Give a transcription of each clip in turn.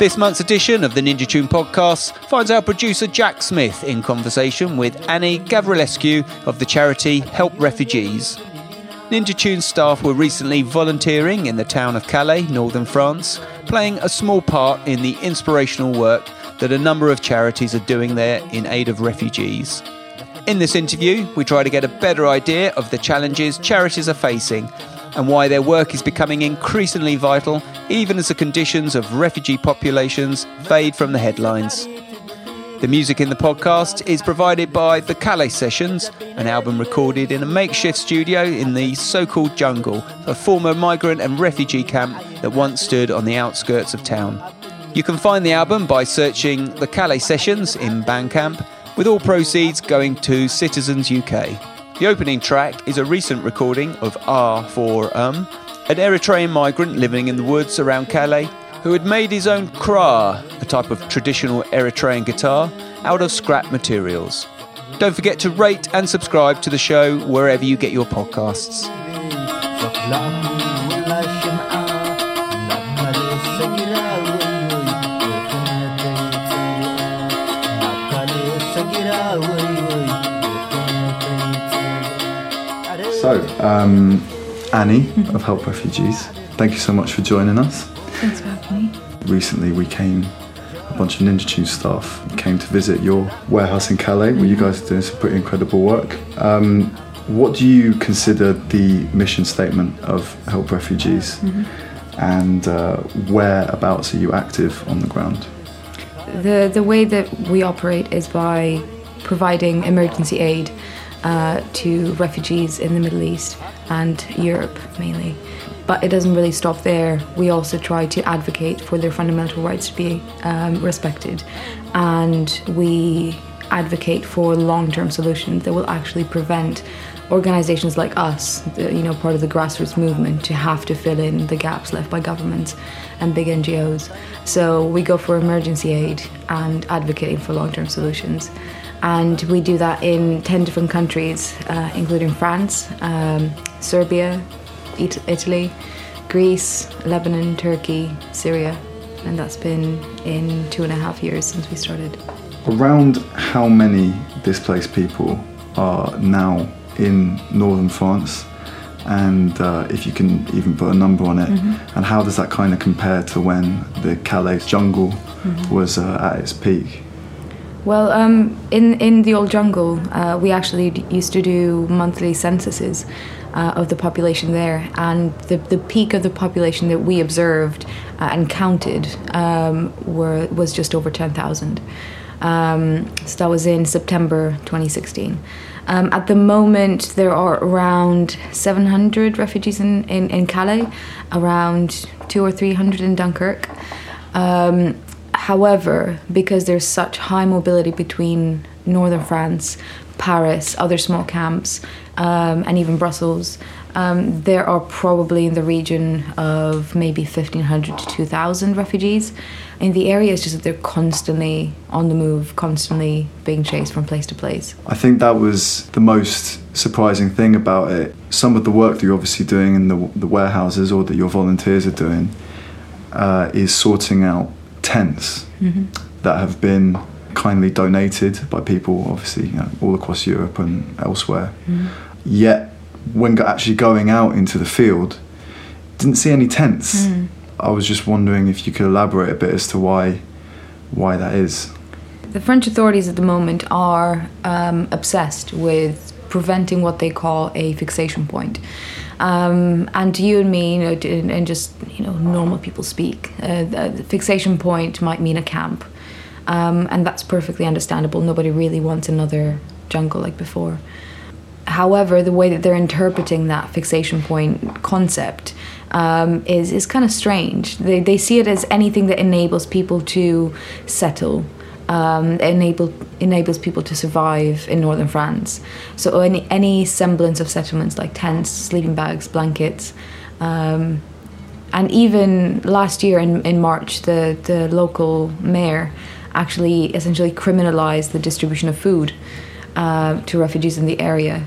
This month's edition of the Ninja Tune podcast finds our producer Jack Smith in conversation with Annie Gavrilescu of the charity Help Refugees. Ninja Tune staff were recently volunteering in the town of Calais, northern France, playing a small part in the inspirational work that a number of charities are doing there in aid of refugees. In this interview, we try to get a better idea of the challenges charities are facing and why their work is becoming increasingly vital even as the conditions of refugee populations fade from the headlines. The music in the podcast is provided by the Calais Sessions, an album recorded in a makeshift studio in the so called jungle, a former migrant and refugee camp that once stood on the outskirts of town. You can find the album by searching the Calais Sessions in Bandcamp, with all proceeds going to Citizens UK. The opening track is a recent recording of R for Um, an Eritrean migrant living in the woods around Calais who had made his own krar, a type of traditional Eritrean guitar, out of scrap materials. Don't forget to rate and subscribe to the show wherever you get your podcasts. So, um, Annie of Help Refugees, thank you so much for joining us. Thanks for having me. Recently, we came, a bunch of Ninja Tune staff came to visit your warehouse in Calais, where you guys are doing some pretty incredible work. Um, what do you consider the mission statement of Help Refugees, and uh, whereabouts are you active on the ground? The the way that we operate is by providing emergency aid uh, to refugees in the Middle East and Europe mainly. But it doesn't really stop there. We also try to advocate for their fundamental rights to be um, respected, and we advocate for long-term solutions that will actually prevent organizations like us, the, you know, part of the grassroots movement, to have to fill in the gaps left by governments and big NGOs. So we go for emergency aid and advocating for long-term solutions. And we do that in 10 different countries, uh, including France, um, Serbia, It- Italy, Greece, Lebanon, Turkey, Syria. And that's been in two and a half years since we started. Around how many displaced people are now in northern France? And uh, if you can even put a number on it, and how does that kind of compare to when the Calais jungle was uh, at its peak? Well, um, in in the old jungle, uh, we actually d- used to do monthly censuses uh, of the population there, and the the peak of the population that we observed uh, and counted um, were was just over ten thousand. Um, so that was in September 2016. Um, at the moment, there are around 700 refugees in, in, in Calais, around two or 300 in Dunkirk. Um, However, because there's such high mobility between northern France, Paris, other small camps, um, and even Brussels, um, there are probably in the region of maybe 1,500 to 2,000 refugees. In the area, it's just that they're constantly on the move, constantly being chased from place to place. I think that was the most surprising thing about it. Some of the work that you're obviously doing in the, the warehouses or that your volunteers are doing uh, is sorting out tents mm-hmm. that have been kindly donated by people, obviously, you know, all across Europe and elsewhere. Mm-hmm. Yet, when actually going out into the field, didn't see any tents. Mm. I was just wondering if you could elaborate a bit as to why why that is. The French authorities at the moment are um, obsessed with preventing what they call a fixation point. Um, and to you and me, you know, to- and just you know, normal people speak. Uh, the fixation point might mean a camp, um, and that's perfectly understandable. Nobody really wants another jungle like before. However, the way that they're interpreting that fixation point concept um, is is kind of strange. They they see it as anything that enables people to settle, um, enable enables people to survive in northern France. So any any semblance of settlements like tents, sleeping bags, blankets. Um, and even last year in, in March, the, the local mayor actually essentially criminalized the distribution of food uh, to refugees in the area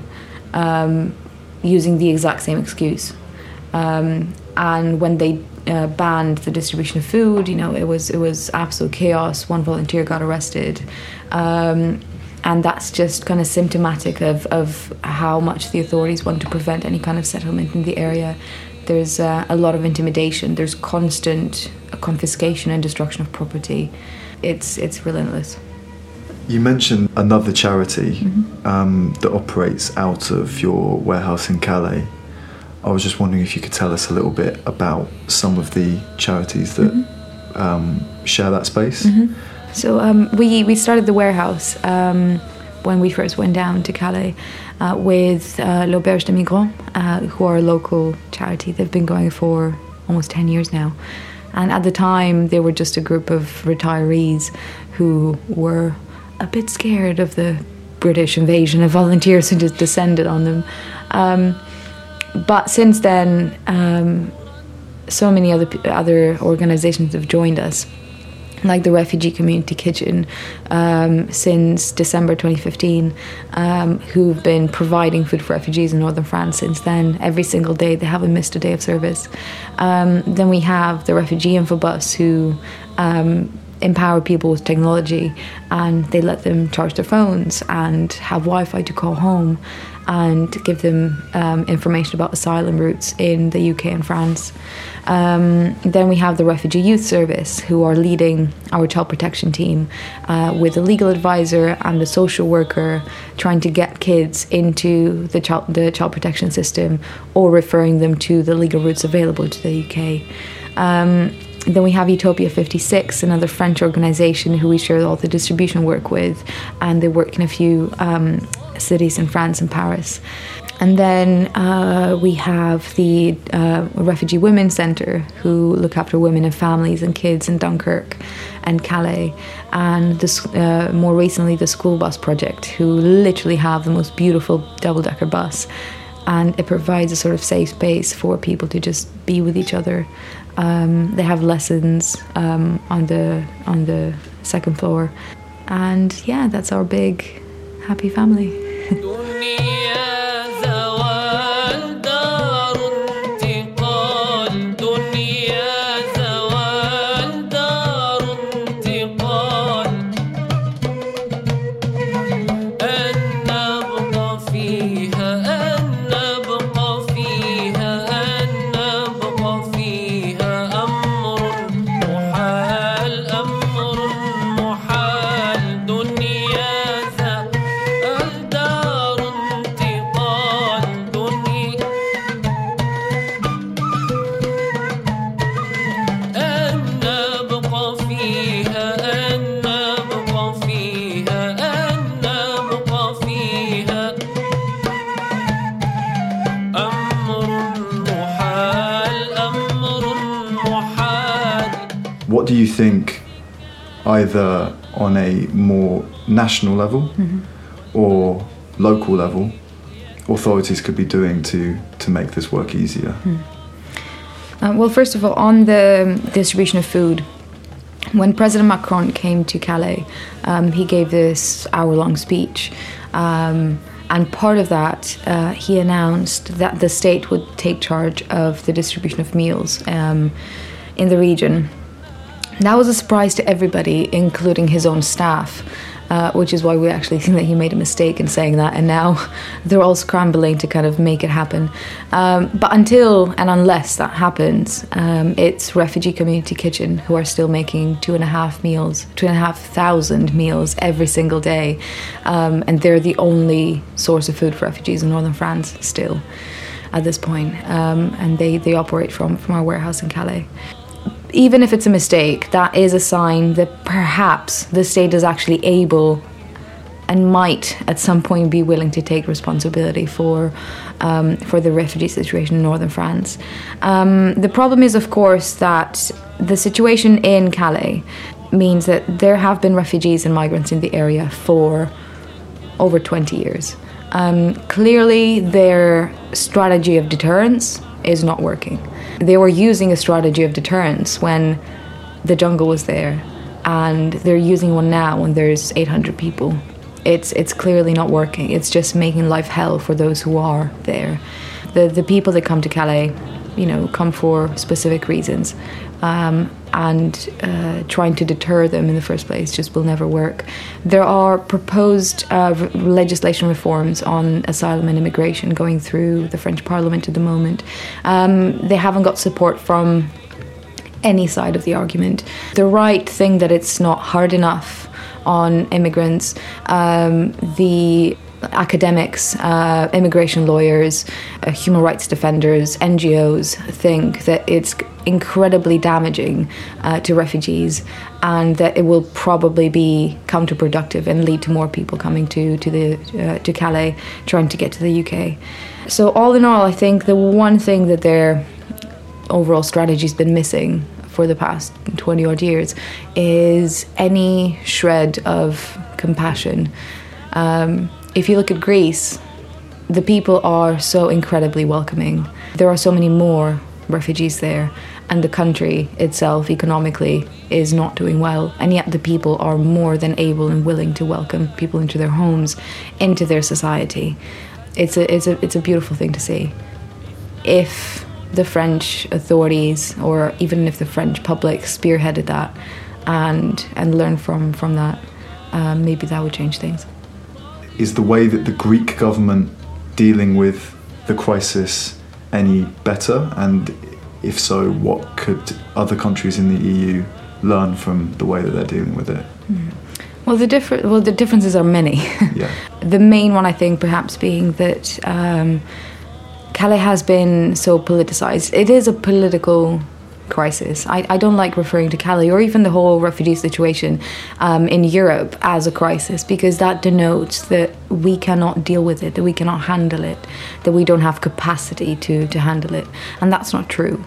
um, using the exact same excuse. Um, and when they uh, banned the distribution of food, you know, it was it was absolute chaos. One volunteer got arrested. Um, and that's just kind of symptomatic of, of how much the authorities want to prevent any kind of settlement in the area. There's uh, a lot of intimidation. There's constant confiscation and destruction of property. It's it's relentless. You mentioned another charity mm-hmm. um, that operates out of your warehouse in Calais. I was just wondering if you could tell us a little bit about some of the charities that mm-hmm. um, share that space. Mm-hmm. So um, we we started the warehouse um, when we first went down to Calais uh, with uh, l'Auberge des Migrants, uh, who are a local charity. They've been going for almost ten years now, and at the time they were just a group of retirees who were a bit scared of the British invasion of volunteers who just descended on them. Um, but since then, um, so many other other organizations have joined us like the Refugee Community Kitchen um, since December 2015, um, who've been providing food for refugees in northern France since then. Every single day, they haven't missed a day of service. Um, then we have the Refugee Info Bus, who um, empower people with technology and they let them charge their phones and have Wi Fi to call home and give them um, information about asylum routes in the UK and France. Um, then we have the Refugee Youth Service, who are leading our child protection team uh, with a legal advisor and a social worker, trying to get kids into the child, the child protection system or referring them to the legal routes available to the UK. Um, then we have Utopia 56, another French organization who we share all the distribution work with, and they work in a few um, cities in France and Paris. And then uh, we have the uh, Refugee Women's Centre, who look after women and families and kids in Dunkirk and Calais. And this, uh, more recently, the School Bus Project, who literally have the most beautiful double decker bus. And it provides a sort of safe space for people to just be with each other. Um, they have lessons um, on the on the second floor, and yeah, that's our big happy family. either on a more national level mm-hmm. or local level, authorities could be doing to, to make this work easier? Mm. Uh, well, first of all, on the distribution of food, when President Macron came to Calais, um, he gave this hour long speech. Um, and part of that, uh, he announced that the state would take charge of the distribution of meals um, in the region. That was a surprise to everybody, including his own staff, uh, which is why we actually think that he made a mistake in saying that, and now they're all scrambling to kind of make it happen. Um, but until and unless that happens, um, it's Refugee Community Kitchen who are still making two and a half meals, two and a half thousand meals every single day, um, and they're the only source of food for refugees in northern France still at this point, um, and they, they operate from, from our warehouse in Calais even if it's a mistake, that is a sign that perhaps the state is actually able and might at some point be willing to take responsibility for um, for the refugee situation in northern France. Um, the problem is, of course, that the situation in Calais means that there have been refugees and migrants in the area for over 20 years. Um, clearly, their strategy of deterrence is not working. They were using a strategy of deterrence when the jungle was there, and they're using one now when there's 800 people It's it's clearly not working. It's just making life hell for those who are there. The the people that come to Calais, you know, come for specific reasons. Um, and uh, trying to deter them in the first place just will never work. There are proposed uh, re- legislation reforms on asylum and immigration going through the French Parliament at the moment. Um, they haven't got support from any side of the argument. The right thing that it's not hard enough on immigrants, um, the academics, uh, immigration lawyers, uh, human rights defenders, NGOs think that it's incredibly damaging uh, to refugees and that it will probably be counterproductive and lead to more people coming to to the uh, to Calais trying to get to the UK. So all in all, I think the one thing that their overall strategy has been missing for the past 20 odd years is any shred of compassion. Um, if you look at Greece, the people are so incredibly welcoming. There are so many more refugees there, and the country itself, economically, is not doing well. And yet, the people are more than able and willing to welcome people into their homes, into their society. It's a, it's a, it's a beautiful thing to see. If the French authorities, or even if the French public spearheaded that and, and learned from, from that, um, maybe that would change things is the way that the Greek government dealing with the crisis any better? And if so, what could other countries in the EU learn from the way that they're dealing with it? Mm. Well, the differ- well, the differences are many. yeah. The main one, I think, perhaps being that um, Calais has been so politicized. It is a political crisis. I, I don't like referring to Calais or even the whole refugee situation um, in Europe as a crisis because that denotes that we cannot deal with it, that we cannot handle it, that we don't have capacity to, to handle it. And that's not true.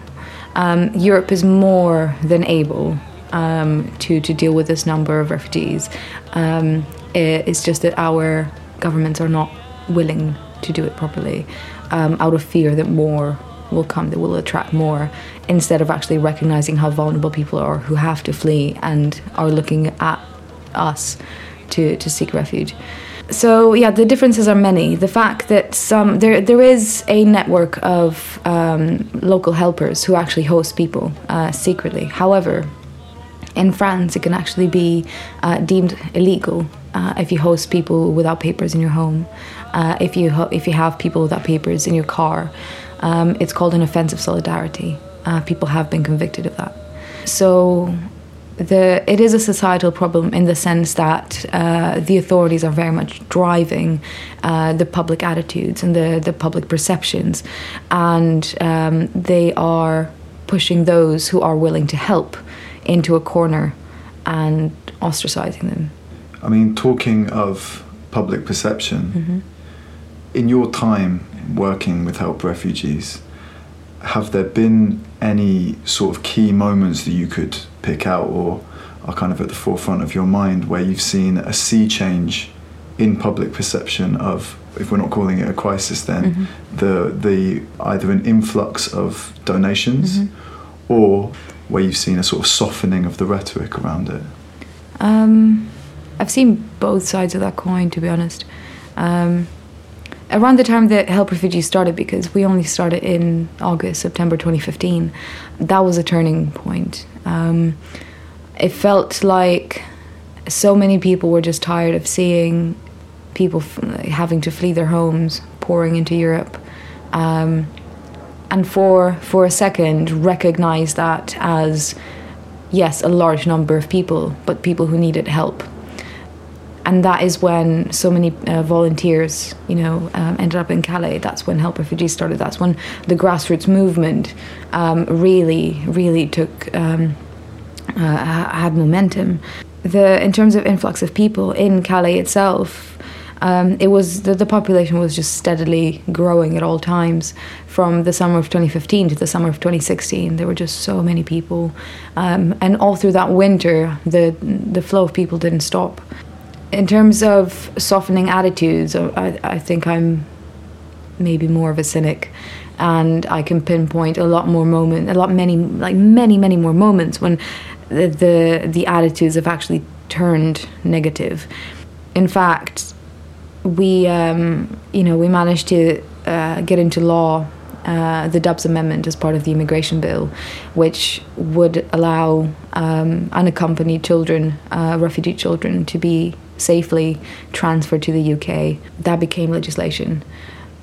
Um, Europe is more than able um, to, to deal with this number of refugees. Um, it, it's just that our governments are not willing to do it properly um, out of fear that more will come they will attract more instead of actually recognizing how vulnerable people are who have to flee and are looking at us to, to seek refuge. So yeah, the differences are many. The fact that some there there is a network of um, local helpers who actually host people uh, secretly. However, in France, it can actually be uh, deemed illegal uh, if you host people without papers in your home, uh, if you ho- if you have people without papers in your car. Um, it's called an offense of solidarity. Uh, people have been convicted of that. So the, it is a societal problem in the sense that uh, the authorities are very much driving uh, the public attitudes and the, the public perceptions, and um, they are pushing those who are willing to help into a corner and ostracizing them. I mean, talking of public perception, mm-hmm. in your time working with Help Refugees, have there been any sort of key moments that you could pick out or are kind of at the forefront of your mind where you've seen a sea change in public perception of if we're not calling it a crisis then mm-hmm. the the either an influx of donations mm-hmm. or where you've seen a sort of softening of the rhetoric around it um, I've seen both sides of that coin to be honest um, around the time that Help Refugees started, because we only started in August, September 2015, that was a turning point. Um, it felt like so many people were just tired of seeing people f- having to flee their homes, pouring into Europe. Um, and for for a second, recognize that as yes, a large number of people, but people who needed help and that is when so many uh, volunteers, you know, um, ended up in Calais. That's when Help Refugees started. That's when the grassroots movement um, really, really took um, uh, had momentum. The in terms of influx of people in Calais itself. Um, it was the, the population was just steadily growing at all times from the summer of 2015 to the summer of 2016 there were just so many people um, and all through that winter the the flow of people didn't stop in terms of softening attitudes, I, I think I'm maybe more of a cynic and I can pinpoint a lot more moments, a lot many like many many more moments when the the, the attitudes have actually turned negative. in fact, we um, you know we managed to uh, get into law uh, the Dubs Amendment as part of the immigration bill, which would allow um, unaccompanied children, uh, refugee children, to be safely transferred to the UK. That became legislation.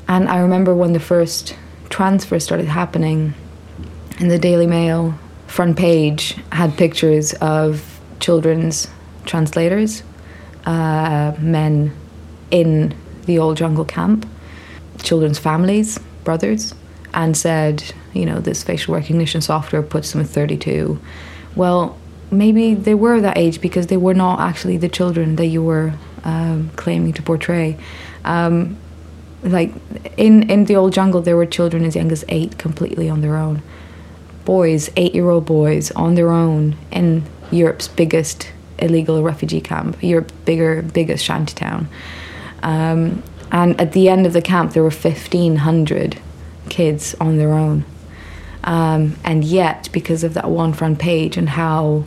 And I remember when the first transfer started happening in the Daily Mail front page had pictures of children's translators, uh, men in the old jungle camp, children's families, brothers, and said, you know, this facial recognition software puts them at 32. Well, maybe they were that age because they were not actually the children that you were um, claiming to portray. Um, like in in the old jungle, there were children as young as eight, completely on their own. Boys, eight-year-old boys, on their own in Europe's biggest illegal refugee camp, Europe's bigger, biggest shantytown. Um, and at the end of the camp, there were fifteen hundred kids on their own. Um, and yet, because of that one front page and how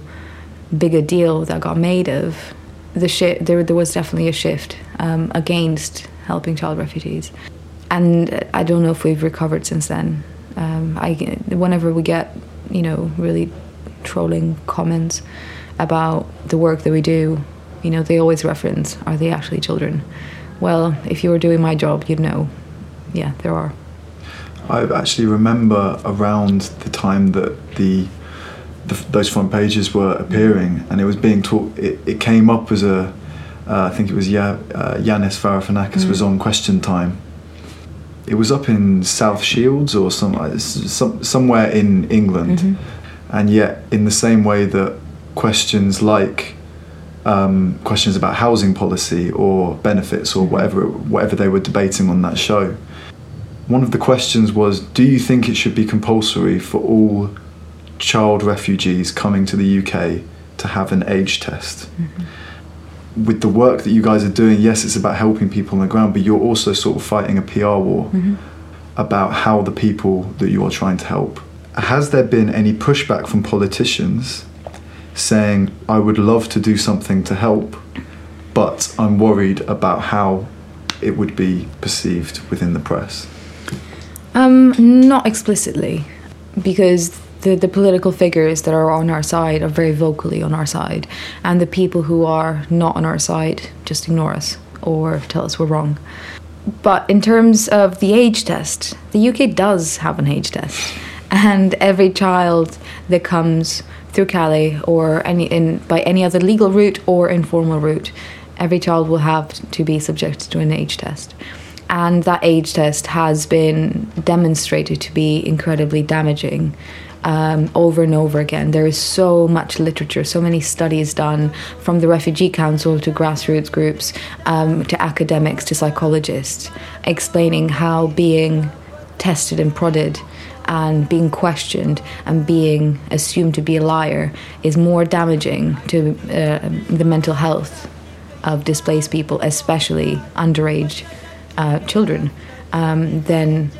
big a deal that got made of, the shi- there, there was definitely a shift um, against helping child refugees. And I don't know if we've recovered since then. Um, I, whenever we get, you know, really trolling comments about the work that we do, you know, they always reference, are they actually children? Well, if you were doing my job, you'd know. Yeah, there are. I actually remember around the time that the, the those front pages were appearing, and it was being taught. It, it came up as a, uh, I think it was ya, uh, Yanis Varoufakis mm. was on Question Time. It was up in South Shields or some, uh, some somewhere in England, mm-hmm. and yet in the same way that questions like um, questions about housing policy or benefits or whatever whatever they were debating on that show one of the questions was Do you think it should be compulsory for all child refugees coming to the UK to have an age test? Mm-hmm. With the work that you guys are doing, yes, it's about helping people on the ground, but you're also sort of fighting a PR war mm-hmm. about how the people that you are trying to help. Has there been any pushback from politicians saying, I would love to do something to help, but I'm worried about how it would be perceived within the press? Um, not explicitly, because the, the political figures that are on our side are very vocally on our side, and the people who are not on our side just ignore us or tell us we're wrong. But in terms of the age test, the UK does have an age test, and every child that comes through Calais or any in by any other legal route or informal route, every child will have to be subjected to an age test. And that age test has been demonstrated to be incredibly damaging um, over and over again. There is so much literature, so many studies done from the Refugee Council to grassroots groups um, to academics to psychologists explaining how being tested and prodded and being questioned and being assumed to be a liar is more damaging to uh, the mental health of displaced people, especially underage uh, children, um, then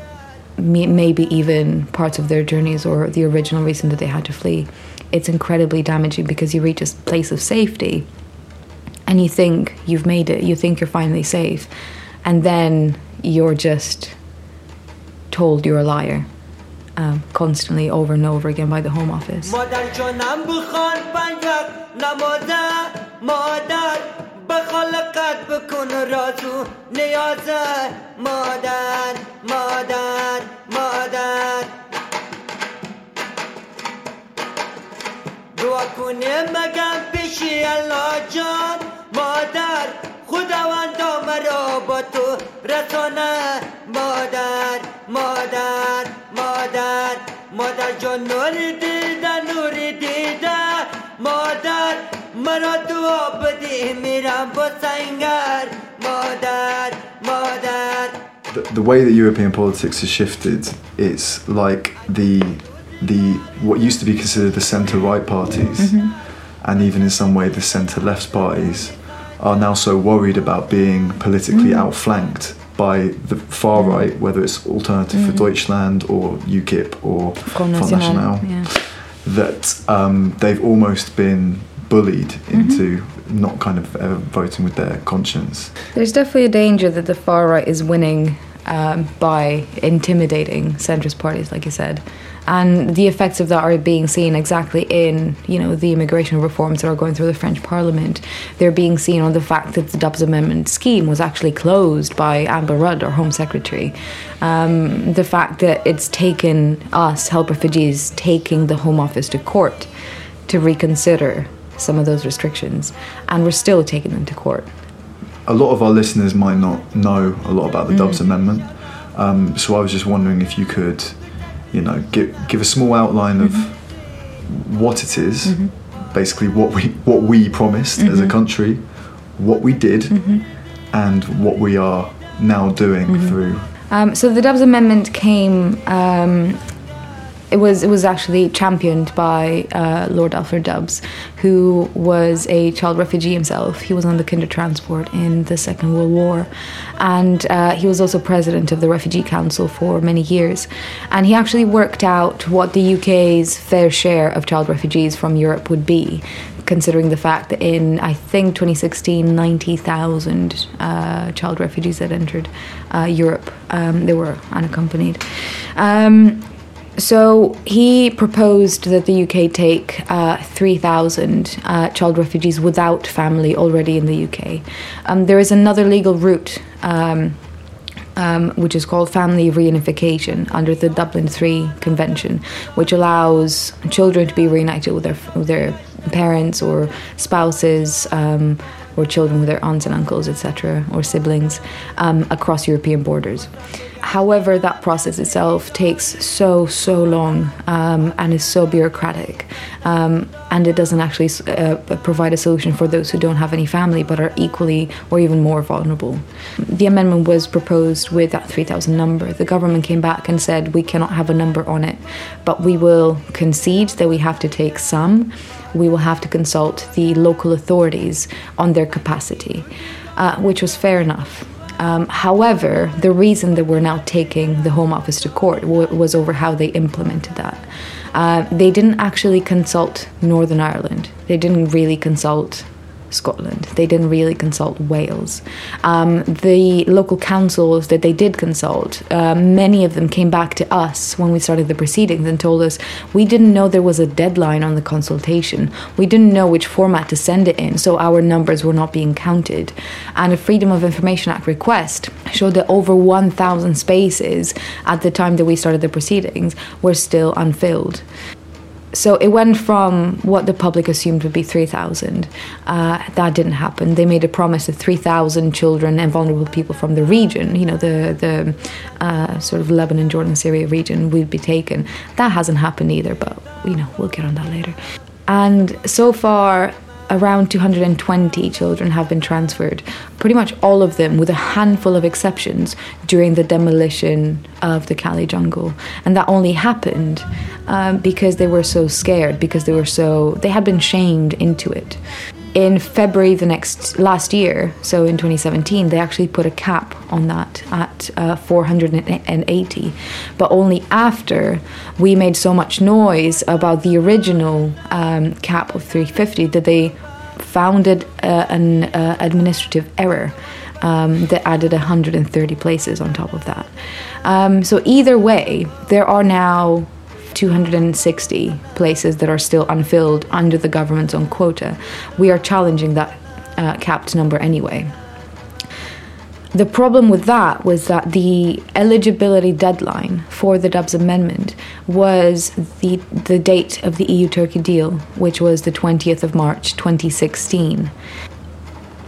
maybe even parts of their journeys or the original reason that they had to flee. It's incredibly damaging because you reach a place of safety and you think you've made it, you think you're finally safe, and then you're just told you're a liar. Um, constantly over and over again by the Home Office. خلقت بکن رازو نیازه مادر مادر مادر. دعا کنه مگم پیشی الله جان. مادر خداوند مرا با تو رسانه. مادر مادر مادر. مادر جان نور دیده نور دیده. مادر مرا دعا بده میرم با سنگر مادر مادر the, the way that European politics has shifted, it's like the the what used to be considered the centre right parties, mm-hmm. and even in some way the centre left parties, are now so worried about being politically mm-hmm. outflanked by the far mm-hmm. right, whether it's Alternative for mm-hmm. Deutschland or UKIP or Front National, yeah. that um, they've almost been bullied mm-hmm. into not kind of ever voting with their conscience. There's definitely a danger that the far right is winning um, by intimidating centrist parties, like you said. And the effects of that are being seen exactly in, you know, the immigration reforms that are going through the French Parliament. They're being seen on the fact that the Dubs Amendment scheme was actually closed by Amber Rudd, our Home Secretary. Um, the fact that it's taken us, help refugees, taking the Home Office to court to reconsider some of those restrictions, and we're still taking them to court. A lot of our listeners might not know a lot about the mm. Dubs Amendment, um, so I was just wondering if you could, you know, give give a small outline of mm-hmm. what it is, mm-hmm. basically what we what we promised mm-hmm. as a mm-hmm. country, what we did, mm-hmm. and what we are now doing mm-hmm. through. Um, so the Dubs Amendment came um, it was it was actually championed by uh, Lord Alfred Dubs, who was a child refugee himself. He was on the Kindertransport in the Second World War, and uh, he was also president of the Refugee Council for many years. And he actually worked out what the UK's fair share of child refugees from Europe would be, considering the fact that in I think 2016, 90,000 uh, child refugees had entered uh, Europe. Um, they were unaccompanied. Um, so he proposed that the UK take uh, 3,000 uh, child refugees without family already in the UK. Um, there is another legal route. Um, um, which is called family reunification under the Dublin III Convention, which allows children to be reunited with their, with their parents or spouses um, or children with their aunts and uncles, etc., or siblings um, across European borders. However, that process itself takes so, so long um, and is so bureaucratic. Um, and it doesn't actually uh, provide a solution for those who don't have any family but are equally or even more vulnerable. The amendment was proposed with that 3,000 number. The government came back and said, we cannot have a number on it, but we will concede that we have to take some. We will have to consult the local authorities on their capacity, uh, which was fair enough. Um, however, the reason that we're now taking the Home Office to court w- was over how they implemented that. Uh, they didn't actually consult Northern Ireland. They didn't really consult Scotland. They didn't really consult Wales. Um, the local councils that they did consult, uh, many of them came back to us when we started the proceedings and told us we didn't know there was a deadline on the consultation. We didn't know which format to send it in, so our numbers were not being counted. And a Freedom of Information Act request showed that over 1,000 spaces at the time that we started the proceedings were still unfilled so it went from what the public assumed would be 3,000. Uh, that didn't happen. They made a promise of 3,000 children and vulnerable people from the region, you know, the, the uh, sort of Lebanon, Jordan, Syria region would be taken. That hasn't happened either, but, you know, we'll get on that later. And so far, around 220 children have been transferred, pretty much all of them, with a handful of exceptions, during the demolition of the Calais jungle. And that only happened um, because they were so scared, because they were so, they had been shamed into it. In February the next last year, so in 2017, they actually put a cap on that at uh, 480, but only after we made so much noise about the original um, cap of 350 that they founded uh, an uh, administrative error um, that added 130 places on top of that. Um, so either way, there are now 260 places that are still unfilled under the government's own quota. We are challenging that uh, capped number anyway. The problem with that was that the eligibility deadline for the Dubs Amendment was the, the date of the EU Turkey deal, which was the 20th of March 2016.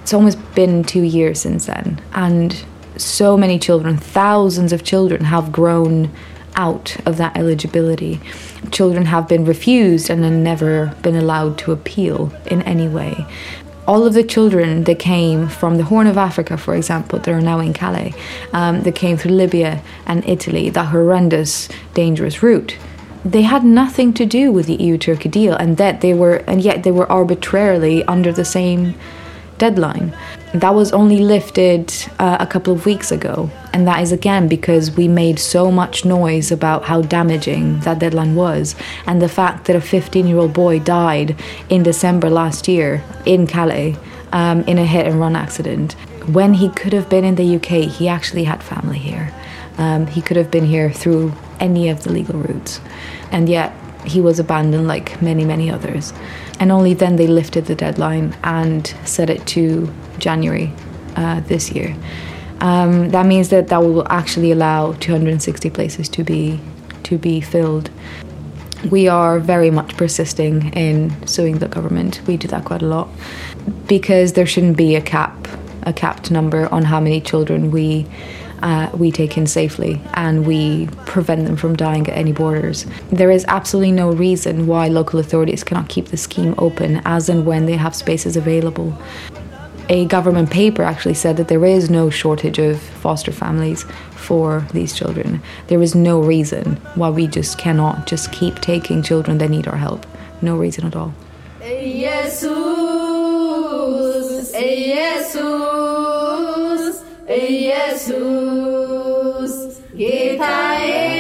It's almost been two years since then, and so many children, thousands of children, have grown out of that eligibility. Children have been refused and have never been allowed to appeal in any way. All of the children that came from the Horn of Africa, for example, that are now in Calais, um, that came through Libya and Italy, that horrendous, dangerous route, they had nothing to do with the EU-Turkey deal, and that they were, and yet they were arbitrarily under the same deadline. That was only lifted uh, a couple of weeks ago, and that is again because we made so much noise about how damaging that deadline was, and the fact that a 15 year old boy died in December last year in Calais um, in a hit and run accident. When he could have been in the UK, he actually had family here. Um, he could have been here through any of the legal routes, and yet he was abandoned like many, many others. And only then they lifted the deadline and set it to January uh, this year. Um, that means that that will actually allow 260 places to be to be filled. We are very much persisting in suing the government. We do that quite a lot because there shouldn't be a cap, a capped number on how many children we uh, we take in safely and we prevent them from dying at any borders. There is absolutely no reason why local authorities cannot keep the scheme open as and when they have spaces available a government paper actually said that there is no shortage of foster families for these children. There is no reason why we just cannot just keep taking children that need our help. No reason at all. Jesus, Jesus, Jesus, ጌታዬ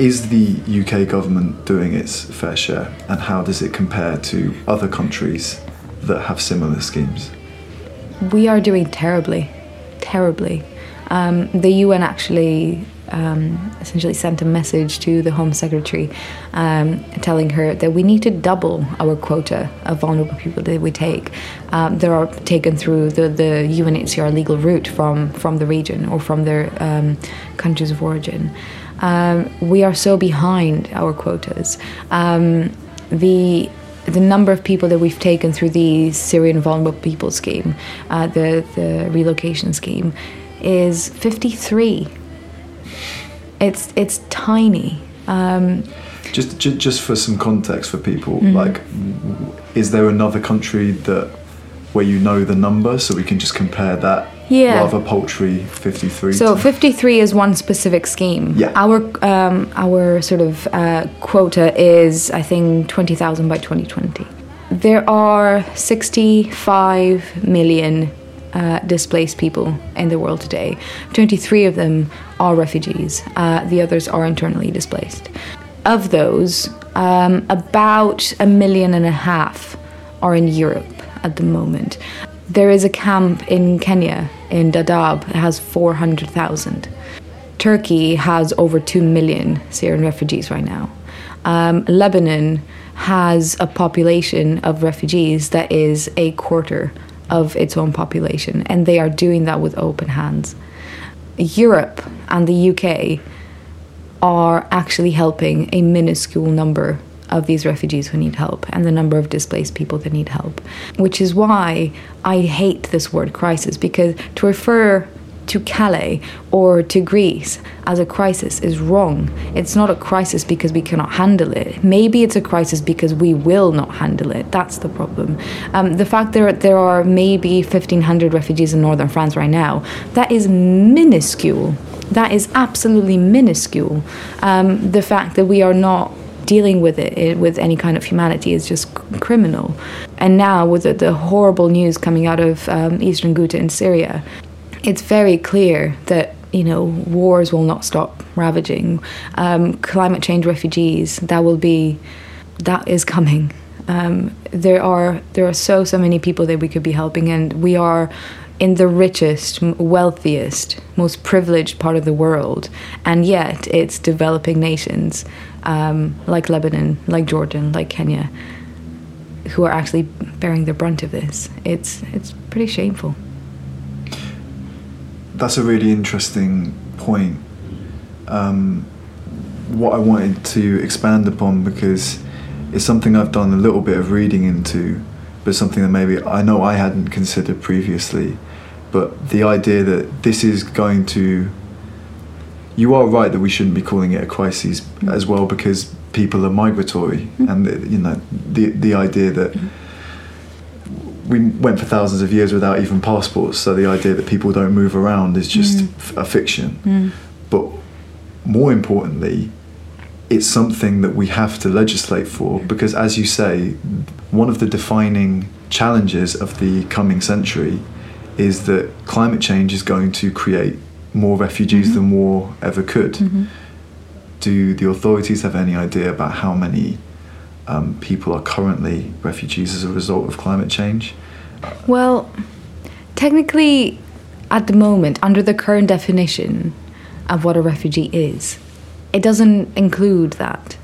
Is the UK government doing its fair share, and how does it compare to other countries that have similar schemes? We are doing terribly, terribly. Um, the UN actually um, essentially sent a message to the Home Secretary um, telling her that we need to double our quota of vulnerable people that we take um, that are taken through the, the UNHCR legal route from, from the region or from their um, countries of origin um, we are so behind our quotas. Um, the the number of people that we've taken through the Syrian vulnerable people scheme, uh, the the relocation scheme, is 53. It's it's tiny. Um, just, just just for some context for people, mm-hmm. like, is there another country that where you know the number so we can just compare that yeah. rather paltry 53 so 53 is one specific scheme. Yeah. our um, our sort of uh, quota is i think 20000 by 2020 there are 65 million uh, displaced people in the world today. 23 of them are refugees. Uh, the others are internally displaced. Of those um, about a million and a half are in europe at the moment there is a camp in Kenya, in Dadaab, that has 400,000. Turkey has over 2 million Syrian refugees right now. Um, Lebanon has a population of refugees that is a quarter of its own population, and they are doing that with open hands. Europe and the UK are actually helping a minuscule number of these refugees who need help and the number of displaced people that need help. Which is why I hate this word crisis because to refer to Calais or to Greece as a crisis is wrong. It's not a crisis because we cannot handle it. Maybe it's a crisis because we will not handle it. That's the problem. Um, the fact that there are maybe 1,500 refugees in northern France right now, that is minuscule. That is absolutely minuscule. Um, the fact that we are not dealing with it, with any kind of humanity is just criminal. And now, with the, the horrible news coming out of um, eastern Ghouta in Syria, it's very clear that you know wars will not stop ravaging. Um, climate change refugees that will be that is coming. Um, there are there are so so many people that we could be helping, and we are in the richest, wealthiest, most privileged part of the world, and yet it's developing nations um, like Lebanon, like Jordan, like Kenya, who are actually bearing the brunt of this. It's it's pretty shameful. That's a really interesting point. Um, what I wanted to expand upon because it's something I've done a little bit of reading into, but something that maybe I know I hadn't considered previously. But the idea that this is going to. You are right that we shouldn't be calling it a crisis Mm. as well because people are migratory, mm. and the, you know the the idea that mm. we went for thousands of years without even passports. So the idea that people don't move around is just mm. a fiction. But more importantly, it's something that we have to legislate for because, as you say, one of the defining challenges of the coming century is that climate change is going to create more refugees than war ever could. Do the authorities have any idea about how many um, people are currently refugees as a result of climate change? Well, technically, at the moment, under the current definition of what a refugee is, it doesn't include that.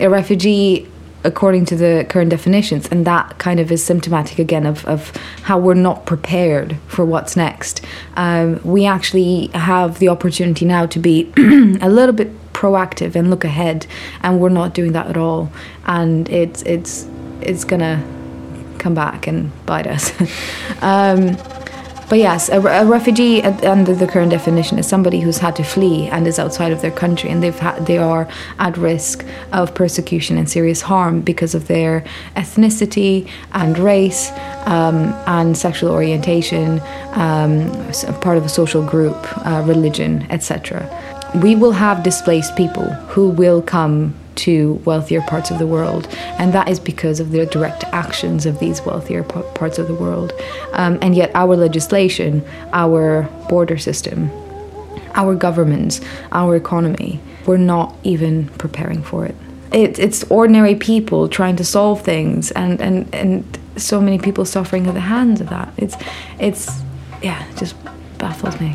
A refugee, according to the current definitions, and that kind of is symptomatic again of, of how we're not prepared for what's next. Um, we actually have the opportunity now to be a little bit proactive and look ahead, and we're not doing that at all. And it's it's it's gonna come back and bite us. um, but yes, a, a refugee under the current definition is somebody who's had to flee and is outside of their country, and they've they are at risk of persecution and serious harm because of their ethnicity and race um, and sexual orientation, um, part of a social group, uh, religion, etc. We will have displaced people who will come to wealthier parts of the world, and that is because of the direct actions of these wealthier p- parts of the world. Um, and yet, our legislation, our border system, our governments, our economy, we're not even preparing for it. it it's ordinary people trying to solve things, and, and, and so many people suffering at the hands of that. It's, it's yeah, it just baffles me.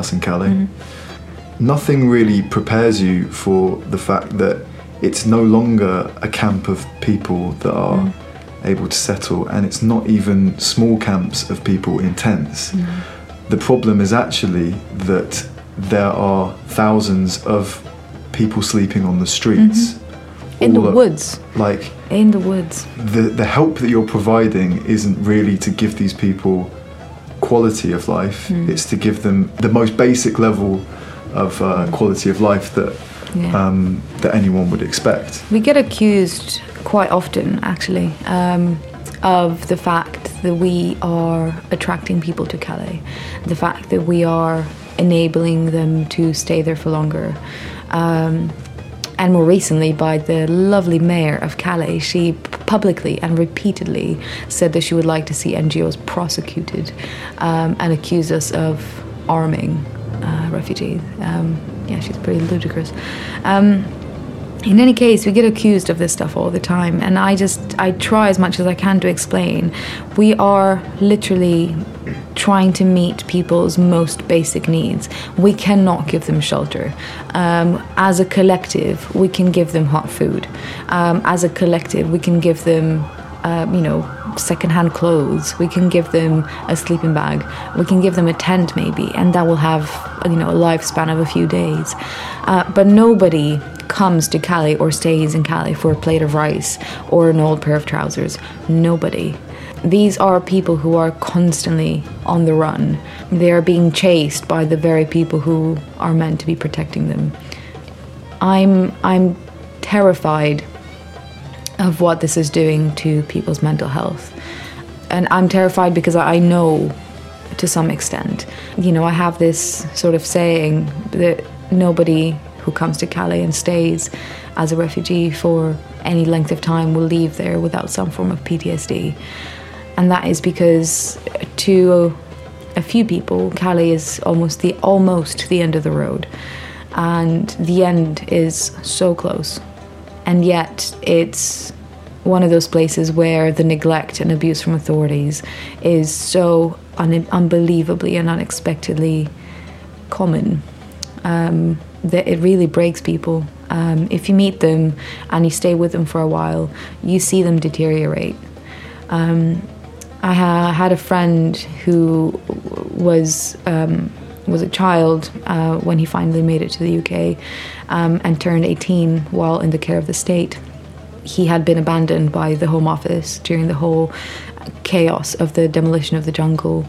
Warehouse in Calais. Nothing really prepares you for the fact that it's no longer a camp of people that are able to settle, and it's not even small camps of people in tents. The problem is actually that there are thousands of people sleeping on the streets. Mm-hmm. In the woods. Like, In the woods. the the help that you're providing isn't really to give these people quality of life. Hmm. It's to give them the most basic level of uh, quality of life that Yeah. um, that anyone would expect. We get accused quite often, actually, um, of the fact that we are attracting people to Calais, the fact that we are enabling them to stay there for longer. Um, and more recently, by the lovely mayor of Calais, she publicly and repeatedly said that she would like to see NGOs prosecuted um, and accuse us of arming uh, refugees. Um, yeah, she's pretty ludicrous. Um, in any case, we get accused of this stuff all the time, and I just I try as much as I can to explain. We are literally trying to meet people's most basic needs. We cannot give them shelter. Um, as a collective, we can give them hot food. Um, as a collective, we can give them, um, you know, secondhand clothes. We can give them a sleeping bag. We can give them a tent, maybe, and that will have, you know, a lifespan of a few days. Uh, but nobody comes to Calais or stays in Calais for a plate of rice or an old pair of trousers. Nobody. These are people who are constantly on the run. They are being chased by the very people who are meant to be protecting them. I'm I'm terrified of what this is doing to people's mental health. And I'm terrified because I know to some extent. You know, I have this sort of saying that nobody who comes to Calais and stays as a refugee for any length of time will leave there without some form of PTSD. And that is because to a few people, Calais is almost the almost the end of the road, and the end is so close, and yet it's one of those places where the neglect and abuse from authorities is so un- unbelievably and unexpectedly common um, that it really breaks people. Um, if you meet them and you stay with them for a while, you see them deteriorate. Um, I ha- had a friend who was um, was a child uh, when he finally made it to the UK um, and turned 18 while in the care of the state. He had been abandoned by the Home Office during the whole chaos of the demolition of the jungle.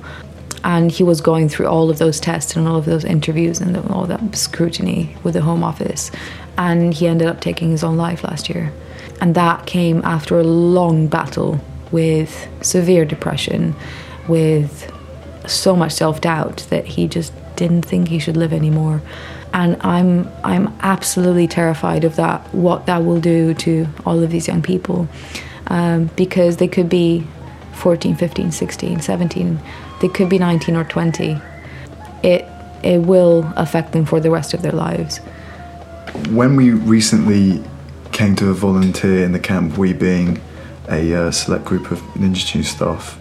And he was going through all of those tests and all of those interviews and all that scrutiny with the Home Office. And he ended up taking his own life last year. And that came after a long battle with severe depression, with so much self doubt that he just didn't think he should live anymore. And I'm I'm absolutely terrified of that, what that will do to all of these young people. Um, because they could be 14, 15, 16, 17, they could be 19 or 20. It it will affect them for the rest of their lives. When we recently came to a volunteer in the camp, we being a uh, select group of Ninja Tune staff,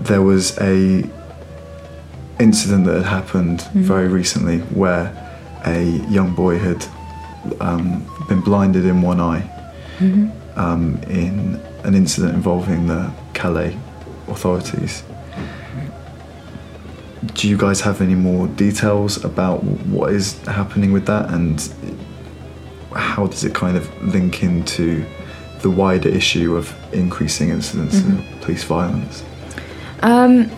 there was a incident that had happened mm-hmm. very recently where a young boy had um, been blinded in one eye mm-hmm. um, in an incident involving the Calais authorities. Do you guys have any more details about what is happening with that and how does it kind of link into the wider issue of increasing incidents mm-hmm. of police violence? Um,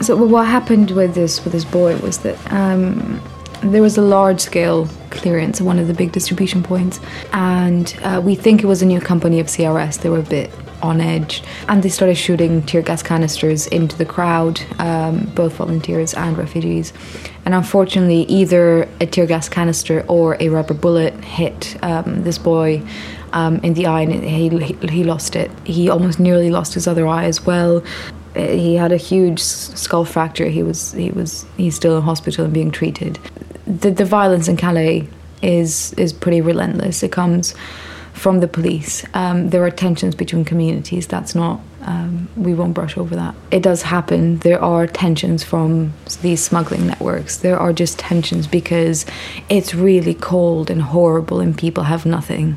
so what happened with this with this boy was that um, there was a large scale clearance at one of the big distribution points, and uh, we think it was a new company of CRS. They were a bit on edge, and they started shooting tear gas canisters into the crowd, um, both volunteers and refugees. And unfortunately, either a tear gas canister or a rubber bullet hit um, this boy um, in the eye, and he, he lost it. He almost nearly lost his other eye as well. Uh, he had a huge skull fracture. He was he was he's still in hospital and being treated. The the violence in Calais is is pretty relentless. It comes from the police. Um, there are tensions between communities. That's not um, we won't brush over that. It does happen. There are tensions from these smuggling networks. There are just tensions because it's really cold and horrible and people have nothing.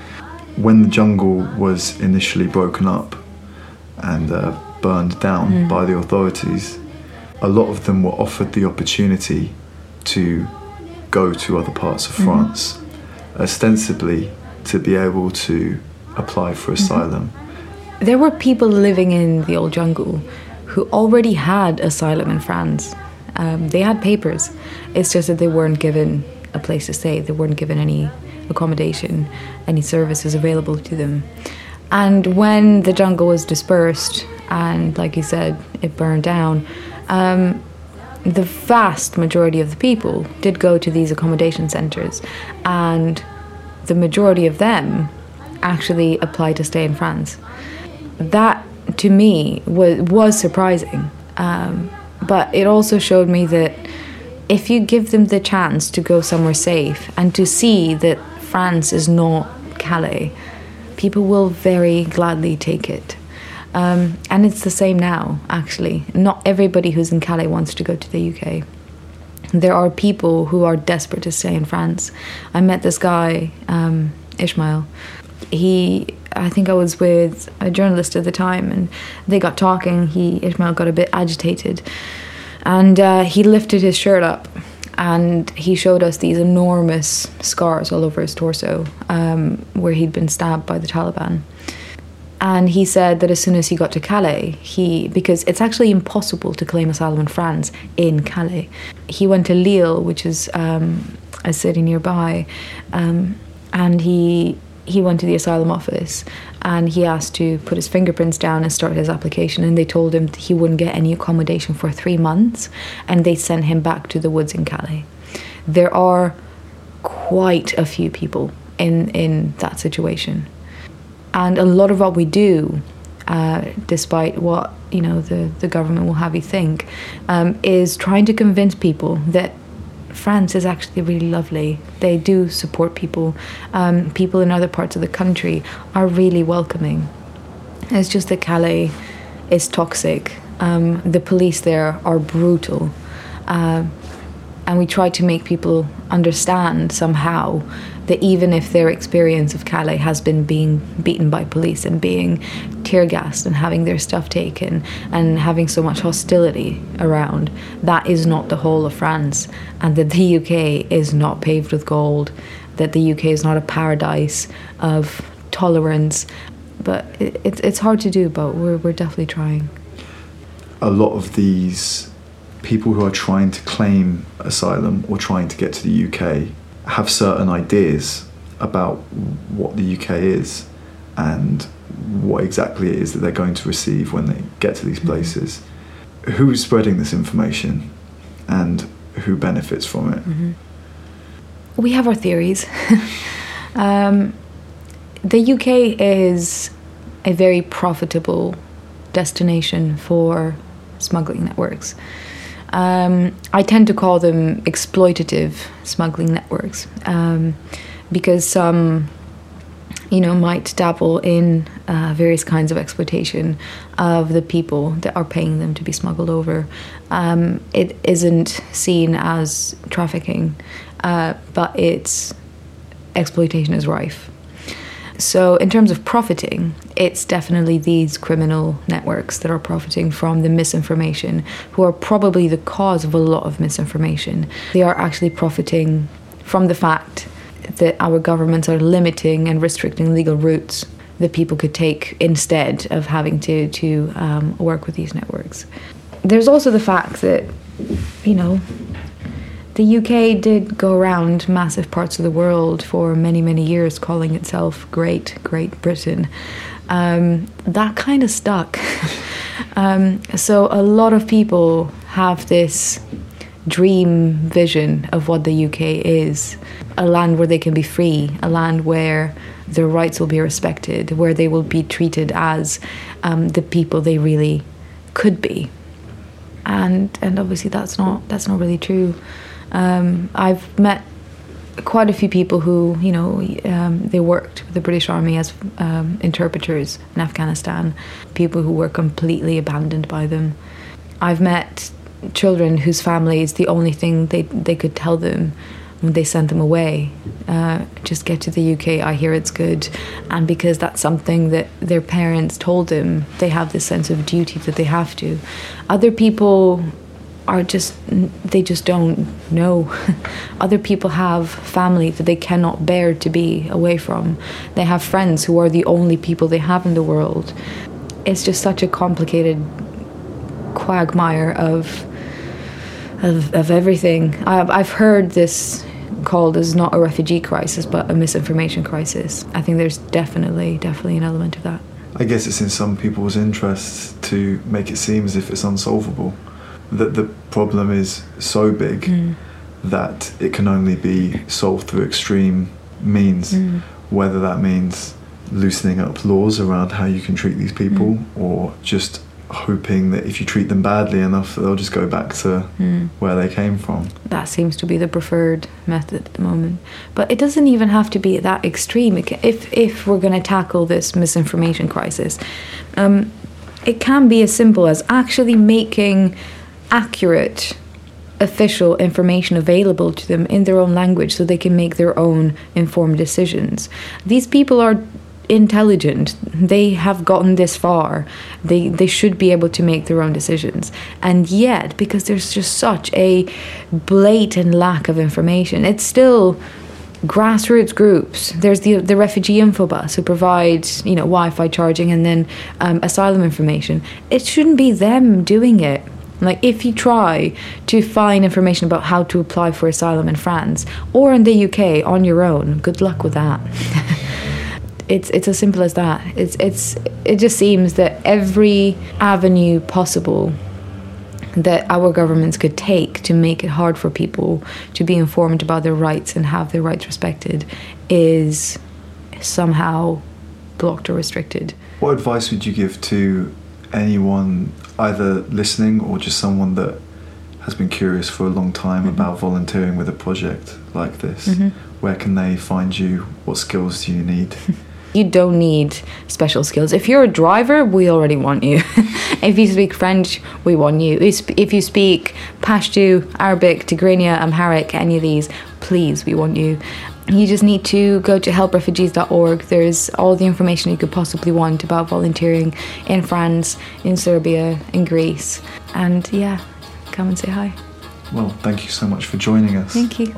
when the jungle was initially broken up and uh, burned down mm. by the authorities, a lot of them were offered the opportunity to go to other parts of mm-hmm. France, ostensibly to be able to apply for mm-hmm. asylum. There were people living in the old jungle who already had asylum in France. Um, they had papers. It's just that they weren't given a place to stay. They weren't given any accommodation, any services available to them. And when the jungle was dispersed, and like you said, it burned down, um, the vast majority of the people did go to these accommodation centres, and the majority of them actually applied to stay in France. That, to me, was, was surprising. Um, but it also showed me that if you give them the chance to go somewhere safe and to see that France is not Calais, people will very gladly take it. Um, and it's the same now, actually. Not everybody who's in Calais wants to go to the UK. There are people who are desperate to stay in France. I met this guy, um, Ishmael. He, I think I was with a journalist at the time, and they got talking. He, Ishmael, got a bit agitated, and uh, he lifted his shirt up and he showed us these enormous scars all over his torso um, where he'd been stabbed by the Taliban. And he said that as soon as he got to Calais, he because it's actually impossible to claim asylum in France in Calais. He went to Lille, which is um, a city nearby, um, and he he went to the asylum office and he asked to put his fingerprints down and start his application and they told him he wouldn't get any accommodation for three months and they sent him back to the woods in Calais. There are quite a few people in in that situation. And a lot of what we do, uh, despite what you know the, the government will have you think, um, is trying to convince people that France is actually really lovely. They do support people. Um, people in other parts of the country are really welcoming. It's just that Calais is toxic. Um, the police there are brutal. Uh, and we try to make people understand somehow that even if their experience of Calais has been being beaten by police and being tear gassed and having their stuff taken and having so much hostility around, that is not the whole of France, and that the UK is not paved with gold, that the UK is not a paradise of tolerance. But it, it, it's hard to do, but we're, we're definitely trying. A lot of these people who are trying to claim asylum or trying to get to the UK have certain ideas about what the UK is and what exactly it is that they're going to receive when they get to these mm-hmm. places. Who's spreading this information and who benefits from it? Mm-hmm. We have our theories. um, the UK is a very profitable destination for smuggling networks. Um, I tend to call them exploitative smuggling networks um, because some, you know, might dabble in uh, various kinds of exploitation of the people that are paying them to be smuggled over. Um, it isn't seen as trafficking, uh, but it's exploitation is rife. So, in terms of profiting, it's definitely these criminal networks that are profiting from the misinformation, who are probably the cause of a lot of misinformation. They are actually profiting from the fact that our governments are limiting and restricting legal routes that people could take instead of having to, to um, work with these networks. There's also the fact that, you know, the UK did go around massive parts of the world for many, many years, calling itself Great Great Britain. Um, that kind of stuck. um, so a lot of people have this dream vision of what the UK is a land where they can be free, a land where their rights will be respected, where they will be treated as um, the people they really could be. And and obviously that's not that's not really true. Um, I've met quite a few people who, you know, um, they worked with the British Army as um, interpreters in Afghanistan, people who were completely abandoned by them. I've met children whose families, the only thing they, they could tell them when they sent them away, uh, just get to the UK, I hear it's good. And because that's something that their parents told them, they have this sense of duty that they have to. Other people are just they just don't know. Other people have family that they cannot bear to be away from. They have friends who are the only people they have in the world. It's just such a complicated quagmire of of, of everything. I've, I've heard this called as not a refugee crisis but a misinformation crisis. I think there's definitely definitely an element of that. I guess it's in some people's interest to make it seem as if it's unsolvable that the problem is so big mm. that it can only be solved through extreme means, mm. whether that means loosening up laws around how you can treat these people mm. or just hoping that if you treat them badly enough they'll just go back to mm. where they came from that seems to be the preferred method at the moment but it doesn't even have to be that extreme if if we're going to tackle this misinformation crisis um, it can be as simple as actually making accurate official information available to them in their own language so they can make their own informed decisions. These people are intelligent. They have gotten this far. They they should be able to make their own decisions. And yet, because there's just such a blatant lack of information, it's still grassroots groups. There's the the refugee info bus who provides you know Wi-Fi charging and then um, asylum information. It shouldn't be them doing it. Like if you try to find information about how to apply for asylum in France or in the UK on your own, good luck with that. it's it's as simple as that. It's it's it just seems that every avenue possible that our governments could take to make it hard for people to be informed about their rights and have their rights respected is somehow blocked or restricted. What advice would you give to anyone either listening or just someone that has been curious for a long time mm-hmm. about volunteering with a project like this? Mm-hmm. Where can they find you? What skills do you need? You don't need special skills. If you're a driver, we already want you. if you speak French, we want you. If you speak Pashto, Arabic, Tigrinya, Amharic, any of these, please, we want you. You just need to go to helprefugees.org. There's all the information you could possibly want about volunteering in France, in Serbia, in Greece. And yeah, come and say hi. Well, thank you so much for joining us. Thank you.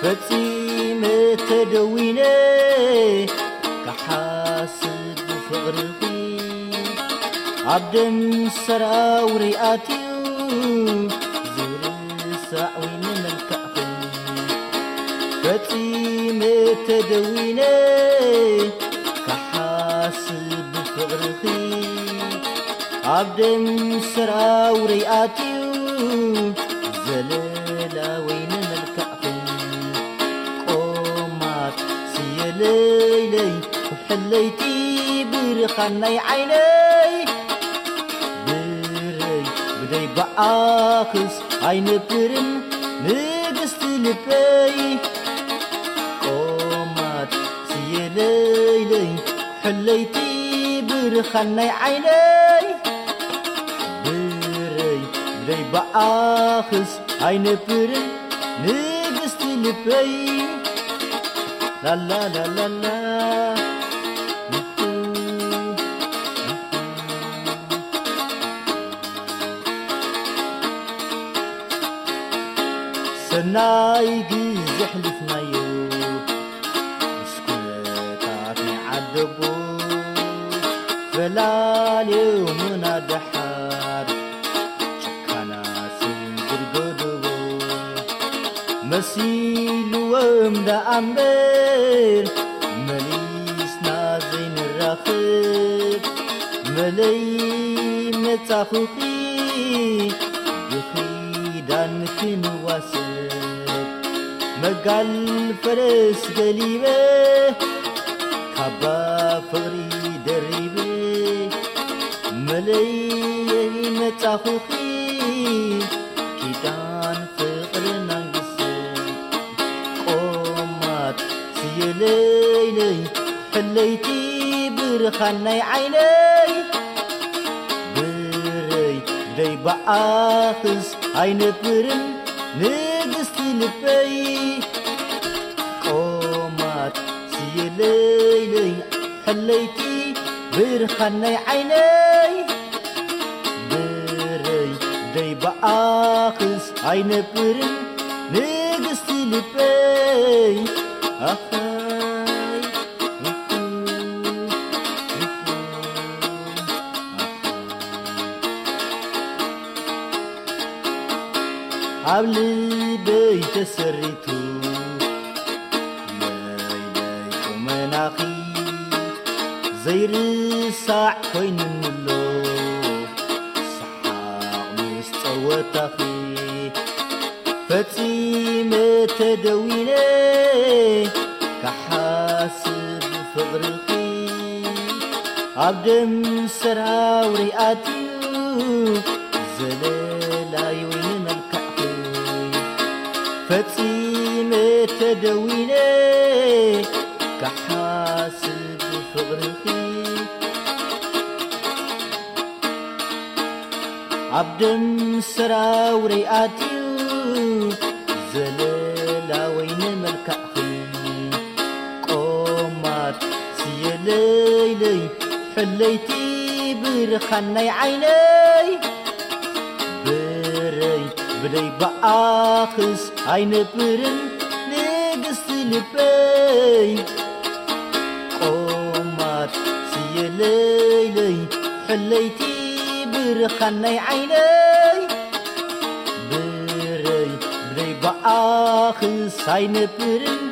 ፈፂመ ተደዊነ ክሓስብ ብፍቕርኺ ኣብ ደም ሰራውሪ ኣትዩ ዘይርሳዕ ወይ ንመልክዕኺ ፈፂመ ተደዊነ ክሓስብ ብፍቕርኺ ኣብ ደም ሰራውሪ ኣትዩ هليتي برخاني عيني. بري بدي بأخس عين برن نقست تلبي قومات سي ليلي حليتي برخاني عيني. بري بدي بأخس عين برن نقست لبي. لا لا لا لا لا. ሰናይ ግዜ ሕልፍናዮ ምስኩነታት ናይ ዓደቦ ፈላልዮ ሙና ድሓር ጭካናት ግድገድቦ መሲልዎም ዳኣምበር መሊስና ዘይንራኽብ መለይ መጻኹኺ ብኺዳን መጋል ፈረስ ገሊበ ካባ ፍቕሪ ደሪበ መለየይ መጻኹኺ ኪዳን ፍቕርን አንግሰብ ቆማት ስየለይለይ ሕለይቲ ብርኻናይ ዓይነይ ብረይ ደይ በዓኽስ ኣይነብርን ንግስቲ ልበይ حليلي حليتي برهني عيني بري دي بأخس عيني برن نقستي لبي أخاي عبلي بيت سريت ዘይርሳዕ ኮይኑንሎ ሰሓቕ ምስ ፀወታኺ ፈፂመ ተደዊነ ካሓስብ ፍቕርኺ ኣብ ደም ሰራውሪ ኣትዩ ዘለላይ ወይኒ መልካዕኺ ፈጺመ ተደዊነ ክሓስብ ፍቕርኺ ኣብ ደም ሰራውሪ ኣትዩ ዘለላ ወይኒ መልካዕኺ ቆማት ስየለይለይ ሕለይቲ ብርኻናይ ዓይነይ ብረይ ብለይ በኣኽስ ኣይነብርን ንግስቲ ልበይ ሕለይቲ ብርኻናይ ዓይነይ ብረይ ብለይ በኣኽስ ኣይነብርን ንግስቲ ልበይ